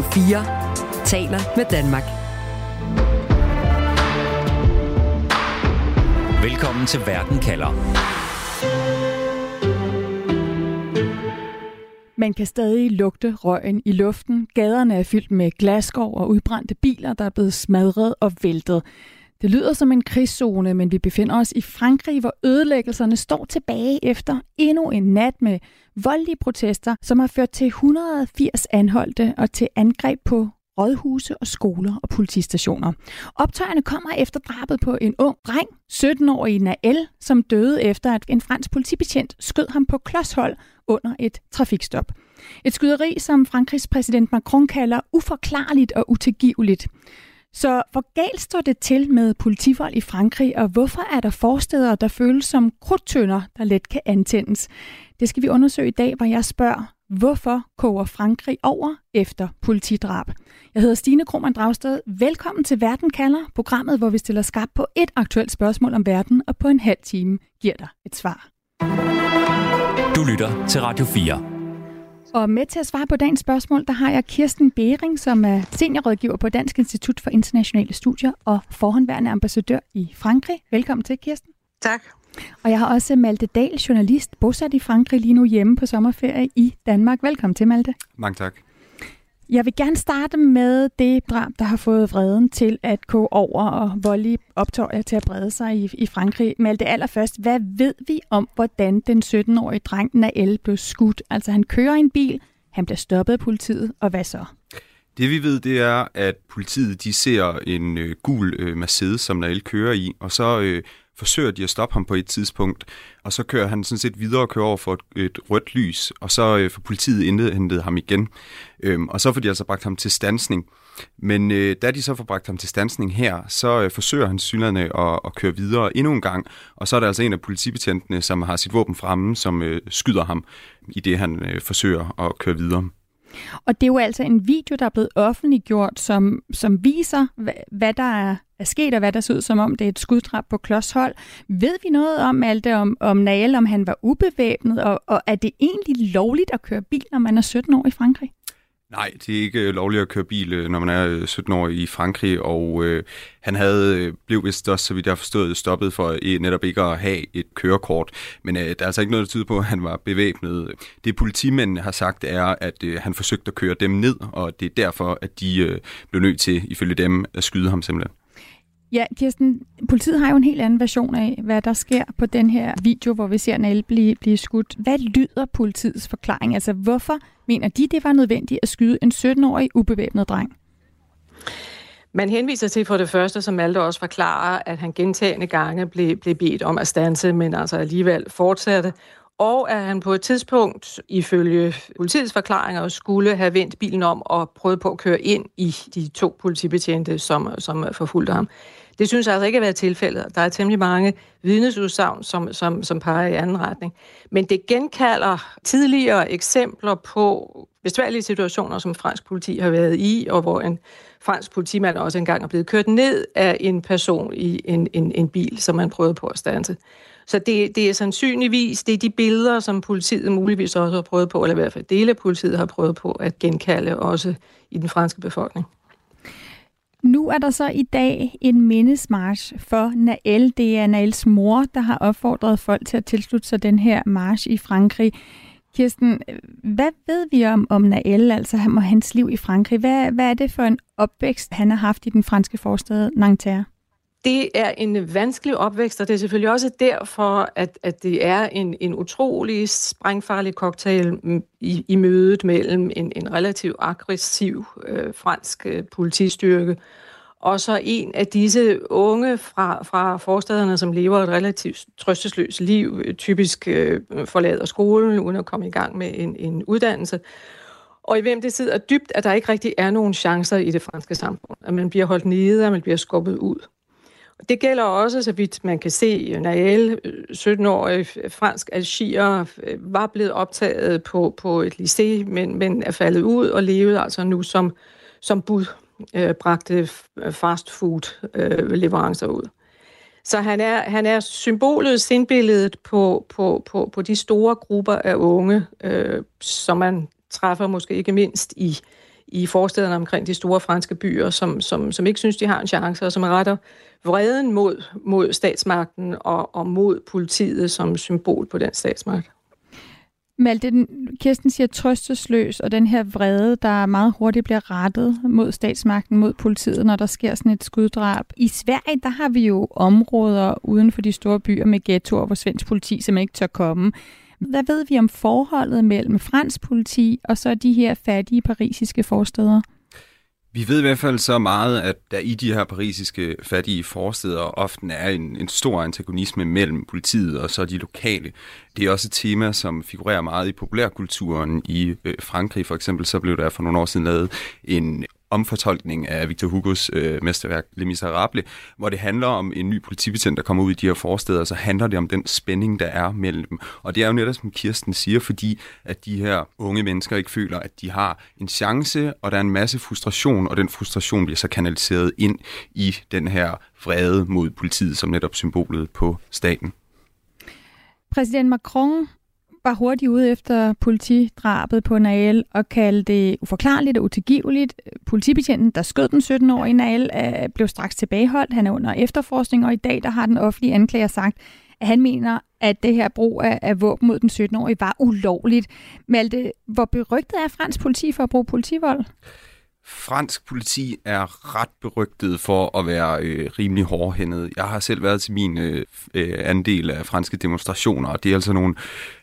Radio 4 taler med Danmark. Velkommen til Verden kalder. Man kan stadig lugte røgen i luften. Gaderne er fyldt med glasskov og udbrændte biler, der er blevet smadret og væltet. Det lyder som en krigszone, men vi befinder os i Frankrig, hvor ødelæggelserne står tilbage efter endnu en nat med voldelige protester, som har ført til 180 anholdte og til angreb på rådhuse og skoler og politistationer. Optøjerne kommer efter drabet på en ung dreng, 17-årig Nael, som døde efter, at en fransk politibetjent skød ham på klodshold under et trafikstop. Et skyderi, som Frankrigs præsident Macron kalder uforklarligt og utilgiveligt. Så hvor galt står det til med politivold i Frankrig, og hvorfor er der forsteder, der føles som krudtønder, der let kan antændes? Det skal vi undersøge i dag, hvor jeg spørger, hvorfor koger Frankrig over efter politidrab? Jeg hedder Stine Krohmann Dragsted. Velkommen til Verden kalder, programmet, hvor vi stiller skab på et aktuelt spørgsmål om verden, og på en halv time giver dig et svar. Du lytter til Radio 4. Og med til at svare på dagens spørgsmål, der har jeg Kirsten Bering, som er seniorrådgiver på Dansk Institut for Internationale Studier og forhåndværende ambassadør i Frankrig. Velkommen til, Kirsten. Tak. Og jeg har også Malte Dahl, journalist, bosat i Frankrig lige nu hjemme på sommerferie i Danmark. Velkommen til, Malte. Mange tak. Jeg vil gerne starte med det drab, der har fået vreden til at gå over og voldelige optøjer til at brede sig i, i Frankrig. Men det allerførst, hvad ved vi om, hvordan den 17-årige dreng Nael blev skudt? Altså, han kører en bil, han bliver stoppet af politiet, og hvad så? Det vi ved, det er, at politiet de ser en øh, gul øh, Mercedes, som Nael kører i, og så øh, forsøger de at stoppe ham på et tidspunkt, og så kører han sådan set videre og kører over for et, et rødt lys, og så øh, får politiet indhentet ham igen. Øhm, og så får de altså bragt ham til stansning. Men øh, da de så får bragt ham til stansning her, så øh, forsøger han synerne at, at køre videre endnu en gang, og så er der altså en af politibetjentene, som har sit våben fremme, som øh, skyder ham, i det han øh, forsøger at køre videre. Og det er jo altså en video, der er blevet offentliggjort, som, som viser, hvad, hvad der er, er sket, og hvad der ser ud som om, det er et skuddrab på klodshold. Ved vi noget om alt det, om, om Nael, om han var ubevæbnet, og, og er det egentlig lovligt at køre bil, når man er 17 år i Frankrig? Nej, det er ikke øh, lovligt at køre bil, øh, når man er øh, 17 år i Frankrig, og øh, han havde blev vist også, så vidt jeg har forstået, stoppet for netop ikke at have et kørekort. Men øh, der er altså ikke noget, der tyder på, at han var bevæbnet. Det politimændene har sagt er, at øh, han forsøgte at køre dem ned, og det er derfor, at de øh, blev nødt til, ifølge dem, at skyde ham simpelthen. Ja, Kirsten, politiet har jo en helt anden version af, hvad der sker på den her video, hvor vi ser Nalle blive, blive skudt. Hvad lyder politiets forklaring? Altså, hvorfor mener de, det var nødvendigt at skyde en 17-årig ubevæbnet dreng? Man henviser til for det første, som Malte også forklarer, at han gentagende gange blev, blev bedt om at stanse, men altså alligevel fortsatte. Og at han på et tidspunkt, ifølge politiets forklaringer, skulle have vendt bilen om og prøvet på at køre ind i de to politibetjente, som, som forfulgte ham. Det synes jeg altså ikke at være tilfældet. Der er temmelig mange vidnesudsagn, som, som, som peger i anden retning. Men det genkalder tidligere eksempler på besværlige situationer, som fransk politi har været i, og hvor en fransk politimand også engang er blevet kørt ned af en person i en, en, en bil, som man prøvede på at stanse. Så det, det er sandsynligvis, det er de billeder, som politiet muligvis også har prøvet på, eller i hvert fald dele af politiet har prøvet på at genkalde også i den franske befolkning. Nu er der så i dag en mindesmarch for Nael. Det er Naels mor, der har opfordret folk til at tilslutte sig den her march i Frankrig. Kirsten, hvad ved vi om, om Nael, altså ham og hans liv i Frankrig? Hvad, hvad er det for en opvækst, han har haft i den franske forstad Nanterre? Det er en vanskelig opvækst, og det er selvfølgelig også derfor, at, at det er en, en utrolig sprængfarlig cocktail mm, i, i mødet mellem en, en relativt aggressiv øh, fransk øh, politistyrke og så en af disse unge fra, fra forstederne, som lever et relativt trøstesløst liv, typisk øh, forlader skolen uden at komme i gang med en, en uddannelse, og i hvem det sidder dybt, at der ikke rigtig er nogen chancer i det franske samfund. At man bliver holdt nede, at man bliver skubbet ud. Det gælder også, så vidt man kan se, Nael, 17-årig fransk algier, var blevet optaget på, på et lycée, men, men er faldet ud og levede altså nu som, som bud, øh, bragte fast food øh, leverancer ud. Så han er, han er symbolet, sindbilledet på, på, på, på de store grupper af unge, øh, som man træffer måske ikke mindst i, i forstederne omkring de store franske byer, som, som, som ikke synes, de har en chance, og som retter vreden mod, mod statsmagten og, og mod politiet som symbol på den statsmagt. Malte, Kirsten siger trøstesløs, og den her vrede, der meget hurtigt bliver rettet mod statsmagten, mod politiet, når der sker sådan et skuddrab. I Sverige, der har vi jo områder uden for de store byer med ghettoer, hvor svensk politi simpelthen ikke tør komme. Hvad ved vi om forholdet mellem fransk politi og så de her fattige parisiske forsteder? Vi ved i hvert fald så meget, at der i de her parisiske fattige forsteder ofte er en, en stor antagonisme mellem politiet og så de lokale. Det er også et tema, som figurerer meget i populærkulturen i øh, Frankrig. For eksempel så blev der for nogle år siden lavet en omfortolkning af Victor Hugos øh, mesterværk Les Miserables, hvor det handler om en ny politibetjent, der kommer ud i de her forsteder, så handler det om den spænding, der er mellem dem. Og det er jo netop, som Kirsten siger, fordi at de her unge mennesker ikke føler, at de har en chance, og der er en masse frustration, og den frustration bliver så kanaliseret ind i den her vrede mod politiet, som netop symbolet på staten. Præsident Macron var hurtigt ude efter politidrabet på Nael og kaldte det uforklarligt og utilgiveligt. Politibetjenten, der skød den 17-årige Nael, blev straks tilbageholdt. Han er under efterforskning, og i dag der har den offentlige anklager sagt, at han mener, at det her brug af, af våben mod den 17-årige var ulovligt. Malte, hvor berygtet er fransk politi for at bruge politivold? Fransk politi er ret berygtet for at være øh, rimelig hårdhændet. Jeg har selv været til min øh, øh andel af franske demonstrationer, og det er altså nogle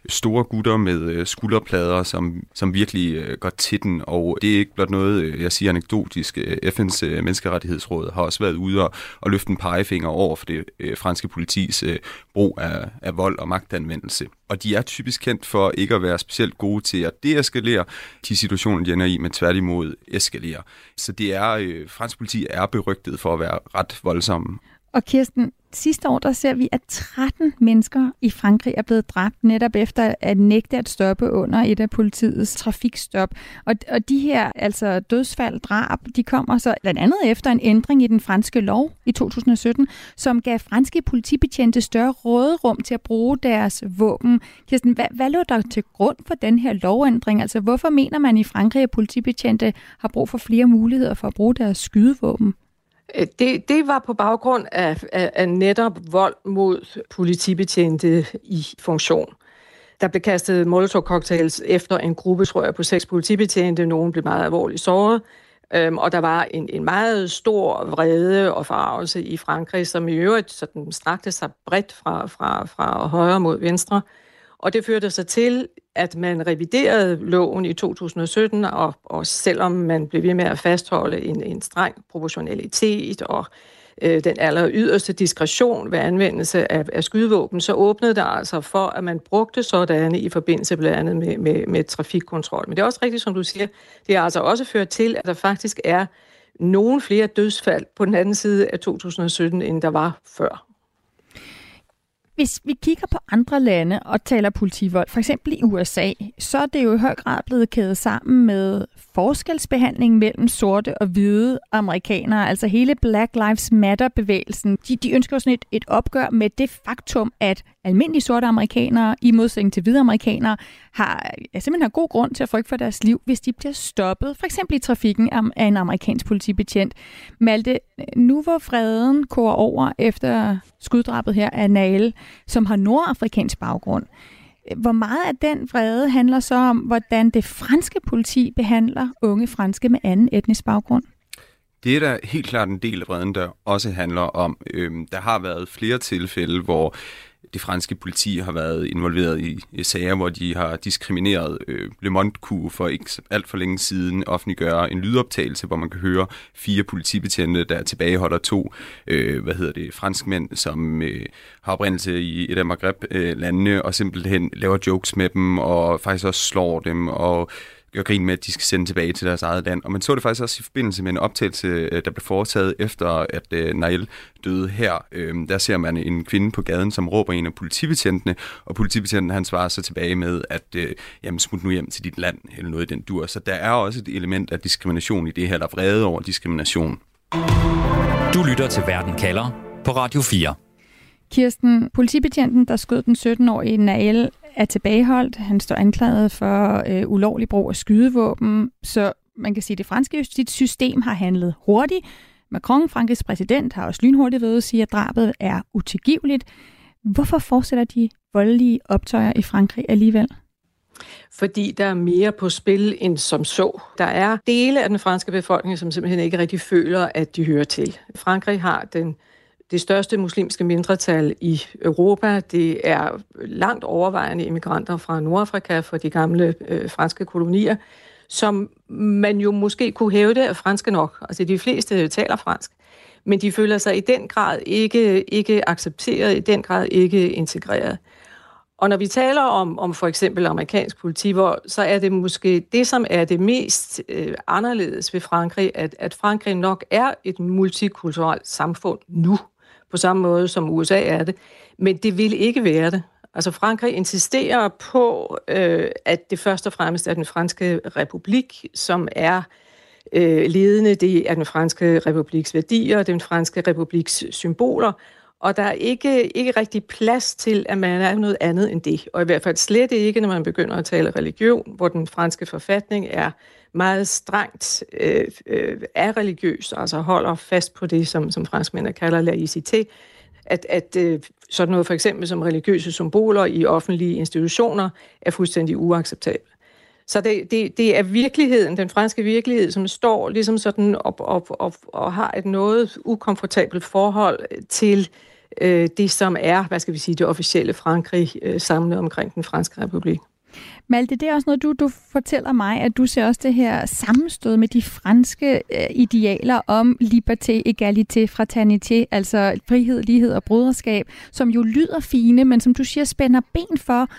store gutter med øh, skulderplader, som, som virkelig øh, går til den, og det er ikke blot noget, øh, jeg siger anekdotisk. Øh, FN's øh, menneskerettighedsråd har også været ude og, og løfte en pegefinger over for det øh, franske politis øh, brug af, af vold og magtanvendelse. Og de er typisk kendt for ikke at være specielt gode til at deeskalere de situationer, de ender i, men tværtimod eskalere. Så det er, øh, fransk politi er berygtet for at være ret voldsomme. Og Kirsten, sidste år der ser vi, at 13 mennesker i Frankrig er blevet dræbt netop efter at nægte at stoppe under et af politiets trafikstop. Og, og de her altså dødsfald, drab, de kommer så blandt andet efter en ændring i den franske lov i 2017, som gav franske politibetjente større råderum til at bruge deres våben. Kirsten, hvad, hvad lå der til grund for den her lovændring? Altså hvorfor mener man i Frankrig, at politibetjente har brug for flere muligheder for at bruge deres skydevåben? Øh, det, det var på baggrund af, af, af netop vold mod politibetjente i funktion. Der blev kastet molotov-cocktails efter en gruppe, tror jeg, på seks politibetjente. Nogen blev meget alvorligt såret. Øhm, og der var en, en meget stor vrede og farvelse i Frankrig, som i øvrigt sådan strakte sig bredt fra, fra, fra højre mod venstre. Og det førte sig til, at man reviderede loven i 2017, og, og selvom man blev ved med at fastholde en, en streng proportionalitet og øh, den aller yderste diskretion ved anvendelse af, af skydevåben, så åbnede det altså for, at man brugte sådanne i forbindelse blandt andet med, med, med trafikkontrol. Men det er også rigtigt, som du siger, det har altså også ført til, at der faktisk er nogen flere dødsfald på den anden side af 2017, end der var før. Hvis vi kigger på andre lande og taler politivold, for eksempel i USA, så er det jo i høj grad blevet kædet sammen med forskelsbehandling mellem sorte og hvide amerikanere. Altså hele Black Lives Matter-bevægelsen. De, de ønsker jo sådan et, et opgør med det faktum, at almindelige sorte amerikanere, i modsætning til hvide amerikanere, har ja, simpelthen har god grund til at frygte for deres liv, hvis de bliver stoppet, for eksempel i trafikken af en amerikansk politibetjent. Malte, nu hvor freden går over efter skuddrabet her af Nael, som har nordafrikansk baggrund, hvor meget af den vrede handler så om, hvordan det franske politi behandler unge franske med anden etnisk baggrund? Det er da helt klart en del af vreden, der også handler om. Øhm, der har været flere tilfælde, hvor det franske politi har været involveret i, i sager, hvor de har diskrimineret øh, Le Monde for ikke alt for længe siden offentliggøre en lydoptagelse, hvor man kan høre fire politibetjente, der tilbageholder to øh, hvad hedder det, franskmænd, som øh, har oprindelse i et af Maghreb-landene, øh, og simpelthen laver jokes med dem, og faktisk også slår dem, og gør grin med, at de skal sende tilbage til deres eget land. Og man så det faktisk også i forbindelse med en optagelse, øh, der blev foretaget efter, at uh, Nael døde her. Uh, der ser man en kvinde på gaden, som råber en af politibetjentene, og politibetjenten han svarer så tilbage med, at uh, jamen, smut nu hjem til dit land, eller noget i den dur. Så der er også et element af diskrimination i det her, eller vrede over diskrimination. Du lytter til Verden kalder på Radio 4. Kirsten, politibetjenten, der skød den 17-årige Nael, er tilbageholdt. Han står anklaget for øh, ulovlig brug af skydevåben. Så man kan sige, at det franske justitssystem har handlet hurtigt. Macron, Frankrigs præsident, har også lynhurtigt ved at sige, at drabet er utilgiveligt. Hvorfor fortsætter de voldelige optøjer i Frankrig alligevel? fordi der er mere på spil end som så. Der er dele af den franske befolkning, som simpelthen ikke rigtig føler, at de hører til. Frankrig har den det største muslimske mindretal i Europa. Det er langt overvejende immigranter fra Nordafrika, fra de gamle øh, franske kolonier, som man jo måske kunne hævde er franske nok. Altså de fleste taler fransk, men de føler sig i den grad ikke, ikke accepteret, i den grad ikke integreret. Og når vi taler om, om for eksempel amerikansk politivold, så er det måske det, som er det mest øh, anderledes ved Frankrig, at, at Frankrig nok er et multikulturelt samfund nu, på samme måde som USA er det. Men det vil ikke være det. Altså Frankrig insisterer på, øh, at det først og fremmest er den franske republik, som er øh, ledende. Det er den franske republiks værdier, den franske republiks symboler, og der er ikke, ikke rigtig plads til, at man er noget andet end det. Og i hvert fald slet ikke, når man begynder at tale religion, hvor den franske forfatning er meget strengt øh, øh, er religiøs, altså holder fast på det, som, som franskmændene kalder laïcité, at, at øh, sådan noget for eksempel som religiøse symboler i offentlige institutioner er fuldstændig uacceptabelt. Så det, det, det er virkeligheden, den franske virkelighed, som står ligesom sådan op, op, op og har et noget ukomfortabelt forhold til øh, det, som er, hvad skal vi sige, det officielle Frankrig øh, samlet omkring den franske republik. Malte, det er også noget, du, du fortæller mig, at du ser også det her sammenstød med de franske øh, idealer om liberté, égalité, fraternité, altså frihed, lighed og broderskab, som jo lyder fine, men som du siger spænder ben for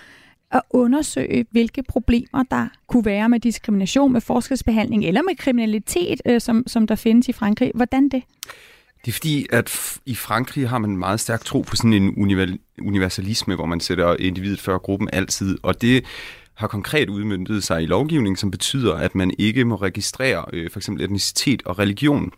at undersøge, hvilke problemer der kunne være med diskrimination, med forskelsbehandling eller med kriminalitet, øh, som, som der findes i Frankrig. Hvordan det? Det er fordi, at i Frankrig har man en meget stærk tro på sådan en universalisme, hvor man sætter individet før gruppen altid, og det har konkret udmyndtet sig i lovgivning, som betyder, at man ikke må registrere øh, for eksempel etnicitet og religion.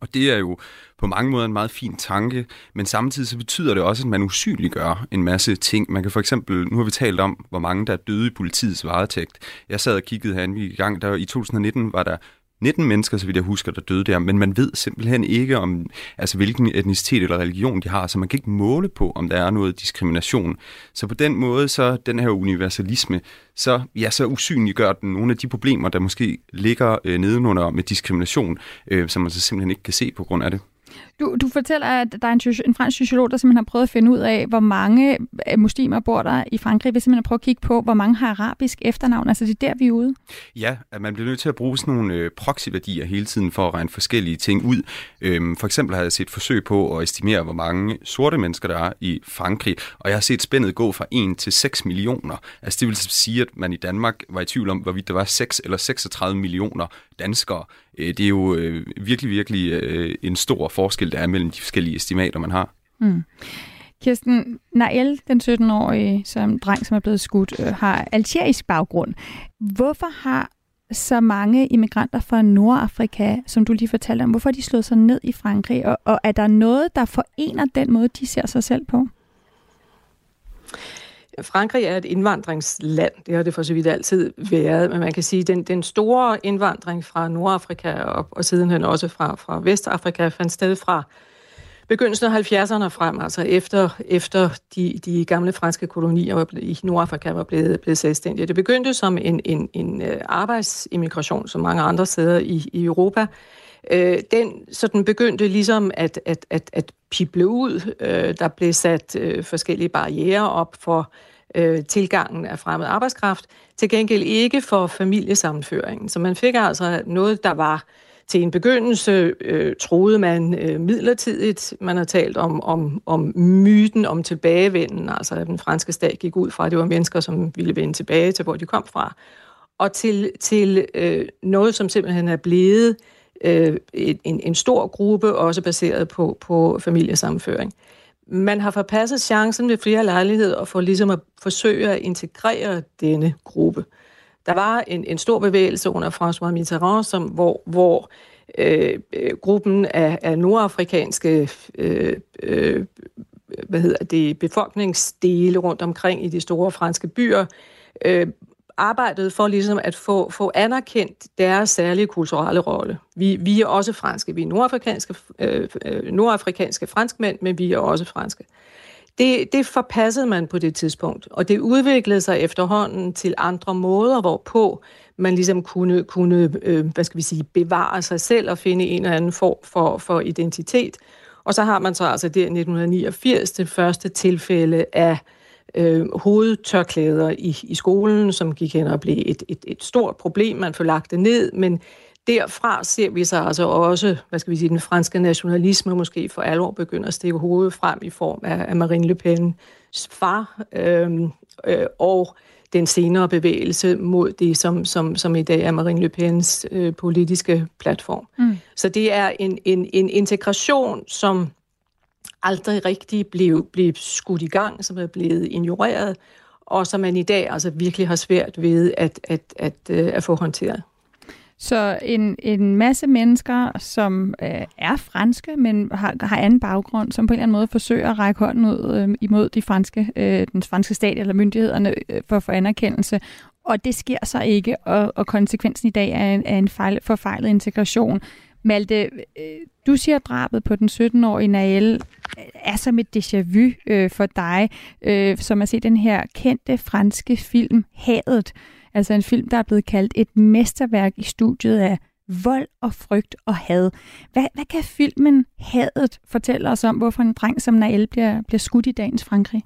Og det er jo på mange måder en meget fin tanke, men samtidig så betyder det også, at man usynliggør en masse ting. Man kan for eksempel, nu har vi talt om, hvor mange der er døde i politiets varetægt. Jeg sad og kiggede herinde vi i gang, der i 2019 var der 19 mennesker, så vidt jeg husker, der døde der, men man ved simpelthen ikke om, altså hvilken etnicitet eller religion de har, så man kan ikke måle på, om der er noget diskrimination. Så på den måde, så den her universalisme, så, ja, så usynliggør den nogle af de problemer, der måske ligger øh, nedenunder med diskrimination, øh, som man så simpelthen ikke kan se på grund af det. Du, du fortæller, at der er en, en fransk sociolog, der simpelthen har prøvet at finde ud af, hvor mange øh, muslimer bor der i Frankrig, hvis man prøver at kigge på, hvor mange har arabisk efternavn. Altså det er der, vi er ude. Ja, at man bliver nødt til at bruge sådan nogle øh, proxy-værdier hele tiden for at regne forskellige ting ud. Øhm, for eksempel har jeg set forsøg på at estimere, hvor mange sorte mennesker der er i Frankrig, og jeg har set spændet gå fra 1 til 6 millioner. Altså det vil sige, at man i Danmark var i tvivl om, hvorvidt der var 6 eller 36 millioner danskere. Øh, det er jo øh, virkelig, virkelig øh, en stor forskel, der er mellem de forskellige estimater, man har. Mm. Kirsten, Nael, den 17-årige som dreng, som er blevet skudt, øh, har algerisk baggrund. Hvorfor har så mange immigranter fra Nordafrika, som du lige fortalte om, hvorfor har de slået sig ned i Frankrig? Og, og er der noget, der forener den måde, de ser sig selv på? Frankrig er et indvandringsland. Det har det for så vidt altid været. Men man kan sige, at den, den store indvandring fra Nordafrika og, og sidenhen også fra, fra Vestafrika fandt sted fra begyndelsen af 70'erne frem, altså efter, efter de, de gamle franske kolonier var blevet, i Nordafrika var blevet, blevet selvstændige. Det begyndte som en, en, en øh, arbejdsimmigration, som mange andre steder i, i Europa. Øh, den sådan begyndte ligesom at, at, at, at pible ud. Øh, der blev sat øh, forskellige barriere op for øh, tilgangen af fremmed arbejdskraft, til gengæld ikke for familiesammenføringen. Så man fik altså noget, der var til en begyndelse, øh, troede man øh, midlertidigt. Man har talt om, om, om myten om tilbagevenden, altså at den franske stat gik ud fra, at det var mennesker, som ville vende tilbage til, hvor de kom fra, og til, til øh, noget, som simpelthen er blevet øh, Øh, en, en stor gruppe, også baseret på, på familiesammenføring. Man har forpasset chancen ved flere lejligheder for ligesom at forsøge at integrere denne gruppe. Der var en, en stor bevægelse under François Mitterrand, som, hvor, hvor øh, øh gruppen af, af nordafrikanske øh, øh, hvad hedder det, befolkningsdele rundt omkring i de store franske byer øh, arbejdet for ligesom at få, få anerkendt deres særlige kulturelle rolle. Vi, vi er også franske. Vi er nordafrikanske, øh, øh, nordafrikanske franskmænd, men vi er også franske. Det, det forpassede man på det tidspunkt, og det udviklede sig efterhånden til andre måder, hvorpå man ligesom kunne, kunne øh, hvad skal vi sige, bevare sig selv og finde en eller anden form for, for identitet. Og så har man så altså der 1989 det første tilfælde af øh, hovedtørklæder i, i skolen, som gik hen og blev et, et, et stort problem. Man får lagt det ned, men derfra ser vi så altså også, hvad skal vi sige, den franske nationalisme måske for alvor begynder at stikke hovedet frem i form af, af Marine Le Pen's far, øh, øh, og den senere bevægelse mod det, som, som, som i dag er Marine Le Pens øh, politiske platform. Mm. Så det er en, en, en integration, som aldrig rigtig blev, blev skudt i gang, som er blevet ignoreret, og som man i dag altså virkelig har svært ved at, at, at, at, at få håndteret. Så en, en masse mennesker, som øh, er franske, men har, har anden baggrund, som på en eller anden måde forsøger at række hånden ud øh, imod de franske, øh, den franske stat eller myndighederne øh, for at få anerkendelse. Og det sker så ikke, og, og konsekvensen i dag er en, er en fejl, forfejlet integration. Malte, øh, du siger, at drabet på den 17-årige Nael øh, er som et déjà vu øh, for dig, øh, som at se den her kendte franske film Hadet. Altså en film, der er blevet kaldt et mesterværk i studiet af vold og frygt og had. Hvad, hvad kan filmen Hadet fortælle os om, hvorfor en dreng som Nael bliver, bliver skudt i dagens Frankrig?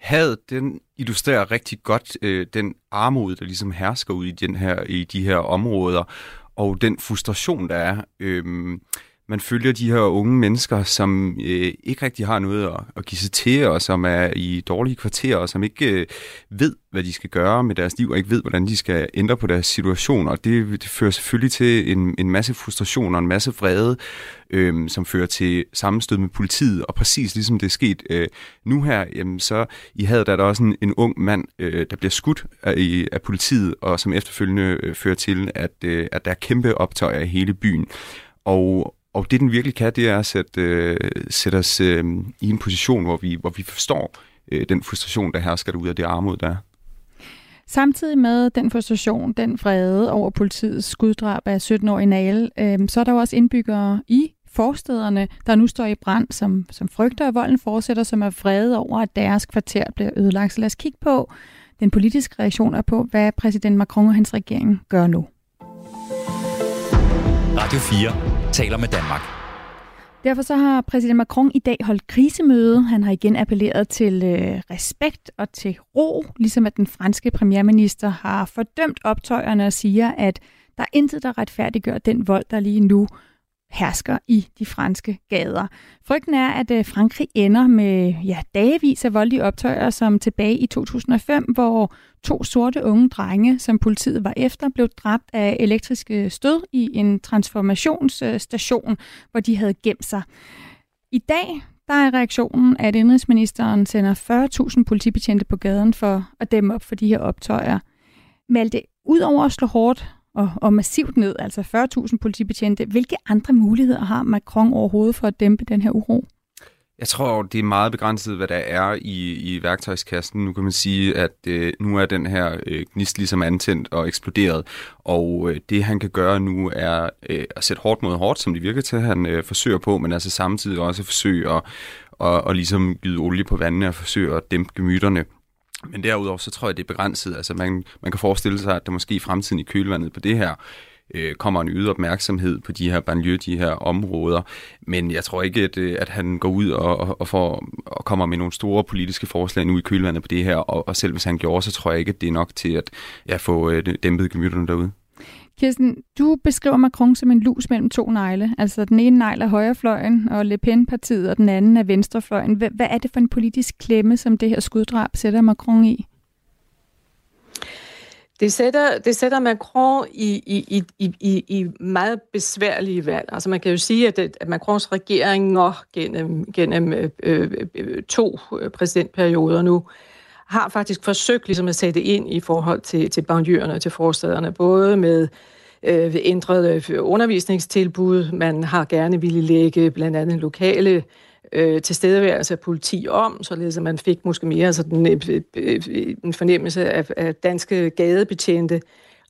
Had, den illustrerer rigtig godt øh, den armod, der ligesom hersker ud i, den her, i de her områder, og den frustration, der er. Øh, man følger de her unge mennesker, som øh, ikke rigtig har noget at, at give sig til, og som er i dårlige kvarterer, og som ikke øh, ved, hvad de skal gøre med deres liv, og ikke ved, hvordan de skal ændre på deres situation. Og det, det fører selvfølgelig til en, en masse frustration og en masse vrede, øh, som fører til sammenstød med politiet. Og præcis ligesom det er sket øh, nu her, jamen, så i havde der, der også en, en ung mand, øh, der bliver skudt af, af politiet, og som efterfølgende øh, fører til, at, øh, at der er kæmpe optøjer i hele byen. Og, og det, den virkelig kan, det er at sætte, øh, sætte os øh, i en position, hvor vi, hvor vi forstår øh, den frustration, der hersker ud af det armod, der er. Samtidig med den frustration, den vrede over politiets skuddrab af 17-årige Nale, øh, så er der jo også indbyggere i forstederne, der nu står i brand, som, som frygter, at volden fortsætter, som er vrede over, at deres kvarter bliver ødelagt. Så lad os kigge på den politiske reaktion og på, hvad præsident Macron og hans regering gør nu. Radio 4 taler med Danmark. Derfor så har præsident Macron i dag holdt krisemøde. Han har igen appelleret til øh, respekt og til ro, ligesom at den franske premierminister har fordømt optøjerne og siger, at der er intet, der retfærdiggør den vold, der lige nu hersker i de franske gader. Frygten er, at øh, Frankrig ender med ja, dagevis af voldelige optøjer, som tilbage i 2005, hvor to sorte unge drenge, som politiet var efter, blev dræbt af elektriske stød i en transformationsstation, hvor de havde gemt sig. I dag der er reaktionen, at indrigsministeren sender 40.000 politibetjente på gaden for at dæmme op for de her optøjer. Malte, udover at slå hårdt og, og massivt ned, altså 40.000 politibetjente. Hvilke andre muligheder har Macron overhovedet for at dæmpe den her uro? Jeg tror, det er meget begrænset, hvad der er i, i værktøjskassen. Nu kan man sige, at øh, nu er den her øh, gnist ligesom antændt og eksploderet, og øh, det han kan gøre nu er øh, at sætte hårdt mod hårdt, som det virker til, at han øh, forsøger på, men altså samtidig også forsøge at og, og ligesom gyde olie på vandene og forsøge at dæmpe gemytterne. Men derudover, så tror jeg, det er begrænset. Altså man, man kan forestille sig, at der måske i fremtiden i kølvandet på det her, øh, kommer en yder opmærksomhed på de her banlieue, de her områder. Men jeg tror ikke, at, øh, at han går ud og, og, får, og kommer med nogle store politiske forslag nu i kølvandet på det her. Og, og selv hvis han gjorde, så tror jeg ikke, at det er nok til at ja, få øh, dæmpet gemytterne derude. Kirsten, du beskriver Macron som en lus mellem to negle. Altså den ene negl er højrefløjen, og Le Pen-partiet, og den anden er venstrefløjen. Hvad er det for en politisk klemme, som det her skuddrab sætter Macron i? Det sætter, det sætter Macron i, i, i, i, i meget besværlige valg. Altså man kan jo sige, at, at Macrons regeringer gennem, gennem øh, øh, øh to præsidentperioder nu har faktisk forsøgt ligesom at sætte ind i forhold til, til banlieurerne og til forstederne, både med øh, ændrede øh, undervisningstilbud, man har gerne ville lægge blandt andet lokale øh, tilstedeværelse af politi om, således at man fik måske mere sådan en, øh, øh, en fornemmelse af, af danske gadebetjente.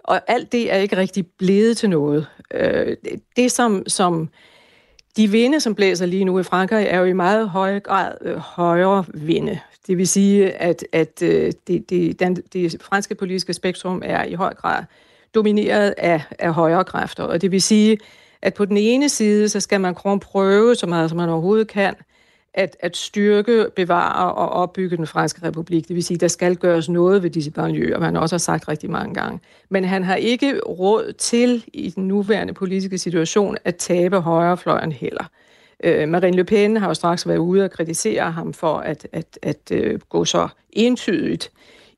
Og alt det er ikke rigtig blevet til noget. Øh, det, som, som de vinde, som blæser lige nu i Frankrig, er jo i meget høj grad øh, højere vinde. Det vil sige, at, at øh, det, det, den, det franske politiske spektrum er i høj grad domineret af, af højere kræfter. Og det vil sige, at på den ene side, så skal man prøve så meget, som man overhovedet kan, at, at styrke, bevare og opbygge den franske republik. Det vil sige, at der skal gøres noget ved disse og man også har sagt rigtig mange gange. Men han har ikke råd til i den nuværende politiske situation at tabe højrefløjen heller. Øh, Marine Le Pen har jo straks været ude og kritisere ham for at, at, at, øh, gå så entydigt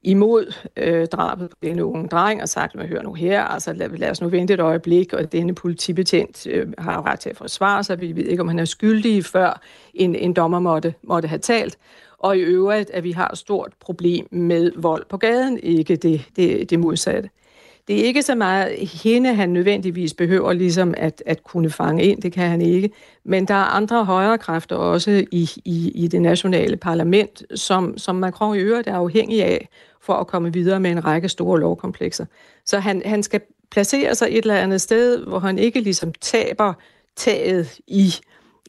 imod øh, drabet på denne unge dreng og sagt, at hører nu her, altså lad, lad os nu vente et øjeblik, og denne politibetjent øh, har ret til at forsvare sig. Vi ved ikke, om han er skyldig, før en, en dommer måtte, måtte have talt. Og i øvrigt, at vi har et stort problem med vold på gaden, ikke det, det, det modsatte. Det er ikke så meget hende, han nødvendigvis behøver ligesom at, at kunne fange ind, det kan han ikke. Men der er andre højere kræfter også i, i, i det nationale parlament, som, som Macron i øvrigt er afhængig af, for at komme videre med en række store lovkomplekser. Så han, han skal placere sig et eller andet sted, hvor han ikke ligesom taber taget i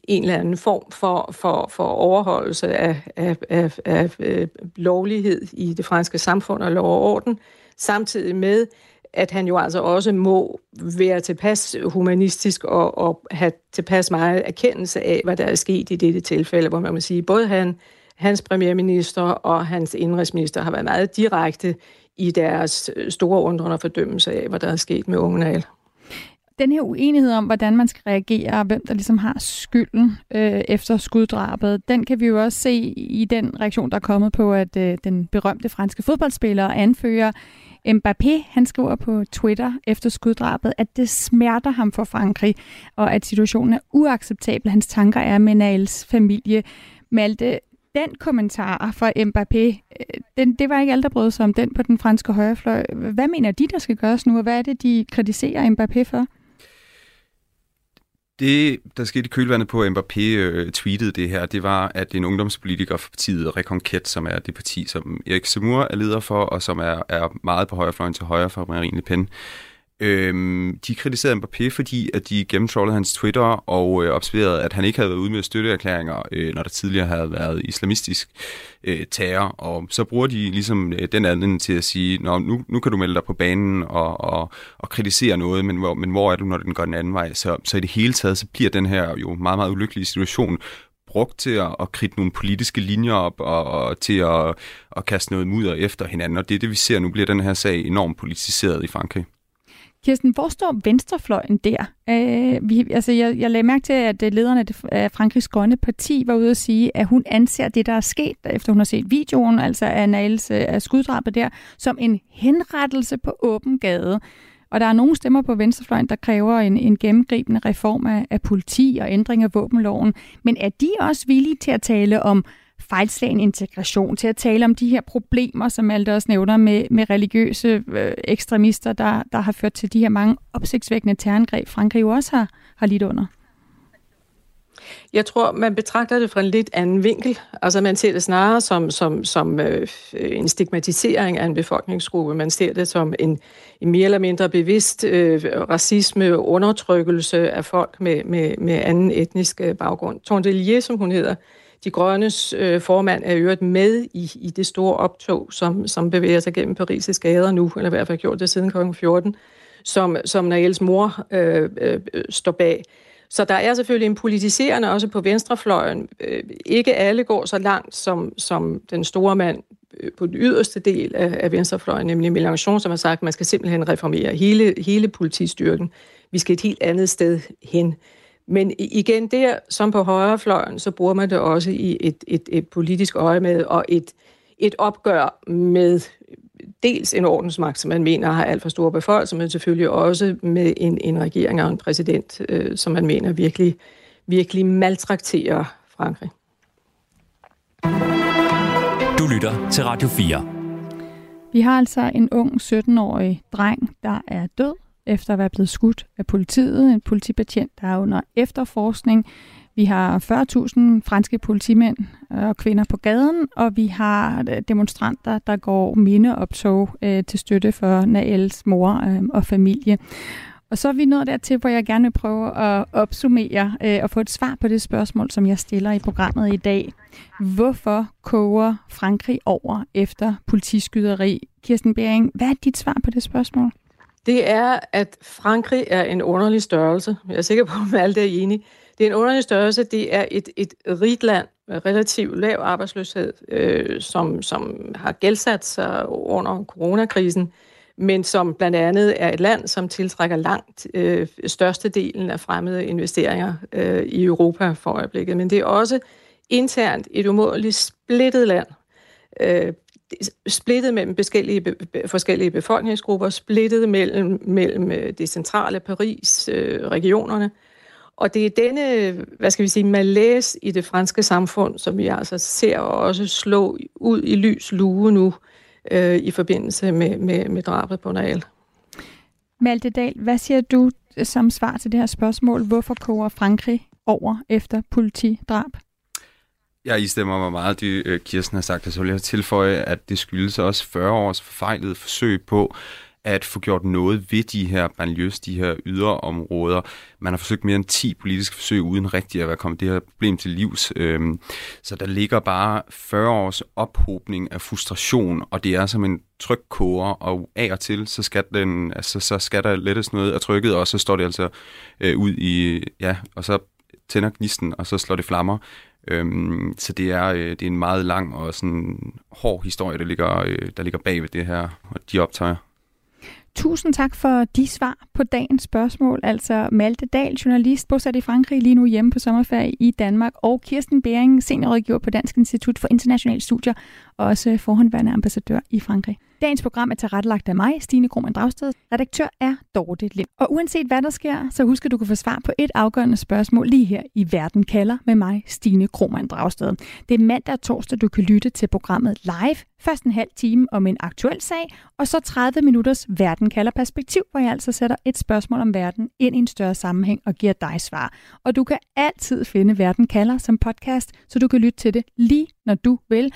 en eller anden form for, for, for overholdelse af, af, af, af, af lovlighed i det franske samfund og lov og orden, samtidig med, at han jo altså også må være tilpas humanistisk og, og have tilpas meget erkendelse af, hvad der er sket i dette tilfælde, hvor man må sige, både han hans premierminister og hans indrigsminister har været meget direkte i deres øh, store undrende fordømmelse af, hvad der er sket med Ungernal. Den her uenighed om, hvordan man skal reagere, og hvem der ligesom har skylden øh, efter skuddrabet, den kan vi jo også se i den reaktion, der er kommet på, at øh, den berømte franske fodboldspiller anfører Mbappé, han skriver på Twitter efter skuddrabet, at det smerter ham for Frankrig, og at situationen er uacceptabel. Hans tanker er med Nals familie. Malte, den kommentar fra Mbappé, øh, den, det var ikke alt, der brød sig om den på den franske højrefløj. Hvad mener de, der skal gøres nu, og hvad er det, de kritiserer Mbappé for? Det, der skete i kølvandet på, at Mbappé øh, tweetede det her, det var, at en ungdomspolitiker for partiet Reconquête, som er det parti, som Erik Zemmour er leder for, og som er, er meget på højrefløjen til højre for Marine Le Pen, Øhm, de kritiserede Mbappé, fordi at de gennemtrollede hans Twitter og øh, observerede, at han ikke havde været ude med støtteerklæringer, øh, når der tidligere havde været islamistisk øh, terror. Og så bruger de ligesom øh, den anden til at sige, Nå, nu, nu kan du melde dig på banen og, og, og kritisere noget, men hvor, men hvor er du, når den går den anden vej? Så, så i det hele taget, så bliver den her jo meget, meget ulykkelige situation brugt til at, at kridte nogle politiske linjer op og, og til at, at kaste noget mudder efter hinanden. Og det er det, vi ser nu, bliver den her sag enormt politiseret i Frankrig. Kirsten, hvor står venstrefløjen der? Øh, vi, altså, jeg, jeg lagde mærke til, at lederne lederen af Frankrigs Grønne Parti var ude at sige, at hun anser det, der er sket, efter hun har set videoen, altså af Niles øh, af skuddrabet der, som en henrettelse på åben gade. Og der er nogle stemmer på venstrefløjen, der kræver en, en gennemgribende reform af, af politi og ændring af våbenloven. Men er de også villige til at tale om fejlslagen integration, til at tale om de her problemer, som Malte også nævner, med, med religiøse øh, ekstremister, der, der har ført til de her mange opsigtsvækkende terrorangreb, Frankrig jo også har, har lidt under? Jeg tror, man betragter det fra en lidt anden vinkel. Altså man ser det snarere som, som, som øh, øh en stigmatisering af en befolkningsgruppe. Man ser det som en, en mere eller mindre bevidst øh, racisme, undertrykkelse af folk med, med, med anden etnisk øh, baggrund. Tondelier, som hun hedder, de Grønnes øh, formand er øvrigt med i, i det store optog, som, som bevæger sig gennem Paris' gader nu, eller i hvert fald gjort det siden kl. 14, som, som Naels mor øh, øh, står bag. Så der er selvfølgelig en politiserende også på venstrefløjen. Øh, ikke alle går så langt som, som den store mand øh, på den yderste del af, af venstrefløjen, nemlig Mélenchon, som har sagt, at man skal simpelthen reformere hele, hele politistyrken. Vi skal et helt andet sted hen. Men igen, der som på højrefløjen, så bruger man det også i et, et, et politisk øje med, og et, et opgør med dels en ordensmagt, som man mener har alt for store befolkninger, men selvfølgelig også med en, en regering og en præsident, øh, som man mener virkelig, virkelig maltrakterer Frankrig. Du lytter til Radio 4. Vi har altså en ung 17-årig dreng, der er død efter at være blevet skudt af politiet. En politibetjent, der er under efterforskning. Vi har 40.000 franske politimænd øh, og kvinder på gaden, og vi har øh, demonstranter, der går mindeoptog øh, til støtte for Naels mor øh, og familie. Og så er vi nået dertil, hvor jeg gerne vil prøve at opsummere øh, og få et svar på det spørgsmål, som jeg stiller i programmet i dag. Hvorfor koger Frankrig over efter politiskyderi? Kirsten Bering, hvad er dit svar på det spørgsmål? Det er, at Frankrig er en underlig størrelse. Jeg er sikker på, at alle er enige. Det er en underlig størrelse. Det er et, et rigt land med relativt lav arbejdsløshed, øh, som, som har gældsat sig under coronakrisen men som blandt andet er et land, som tiltrækker langt øh, størstedelen af fremmede investeringer øh, i Europa for øjeblikket. Men det er også internt et umådeligt splittet land. Øh, splittet mellem forskellige, be, forskellige befolkningsgrupper, splittet mellem, mellem øh, det centrale Paris, øh, regionerne. Og det er denne, hvad skal vi sige, malaise i det franske samfund, som vi altså ser også slå ud i lys lue nu, øh, i forbindelse med, med, med drabet på Nael. Malte Dahl, hvad siger du som svar til det her spørgsmål? Hvorfor koger Frankrig over efter politidrab? Jeg istemmer mig meget, det øh, Kirsten har sagt, og så vil jeg tilføje, at det skyldes også 40 års forfejlede forsøg på at få gjort noget ved de her banlieues, de her yderområder. Man har forsøgt mere end 10 politiske forsøg uden rigtig at være kommet det her problem til livs. Øhm, så der ligger bare 40 års ophobning af frustration, og det er som en trykkoger, og af og til, så skal, den, altså, så skal der lettes noget af trykket, og så står det altså øh, ud i, ja, og så tænder gnisten, og så slår det flammer. Øhm, så det er, øh, det er en meget lang og sådan hård historie, der ligger, øh, der ligger bag ved det her, og de optager. Tusind tak for de svar på dagens spørgsmål. Altså Malte Dahl, journalist, bosat i Frankrig, lige nu hjemme på sommerferie i Danmark, og Kirsten Bering, seniorrådgiver på Dansk Institut for Internationale Studier, og også forhåndværende ambassadør i Frankrig. Dagens program er tilrettelagt af mig, Stine Krohmann Dragsted. Redaktør er Dorte Lind. Og uanset hvad der sker, så husk at du kan få svar på et afgørende spørgsmål lige her i Verden kalder med mig, Stine Krohmann Dragsted. Det er mandag og torsdag, du kan lytte til programmet live. Først en halv time om en aktuel sag, og så 30 minutters Verden kalder perspektiv, hvor jeg altså sætter et spørgsmål om verden ind i en større sammenhæng og giver dig svar. Og du kan altid finde Verden kalder som podcast, så du kan lytte til det lige når du vil.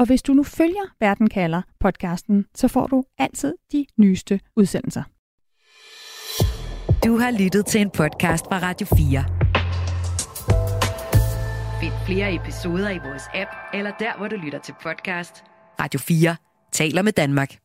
Og hvis du nu følger Verden kalder podcasten, så får du altid de nyeste udsendelser. Du har lyttet til en podcast fra Radio 4. Find flere episoder i vores app, eller der, hvor du lytter til podcast. Radio 4 taler med Danmark.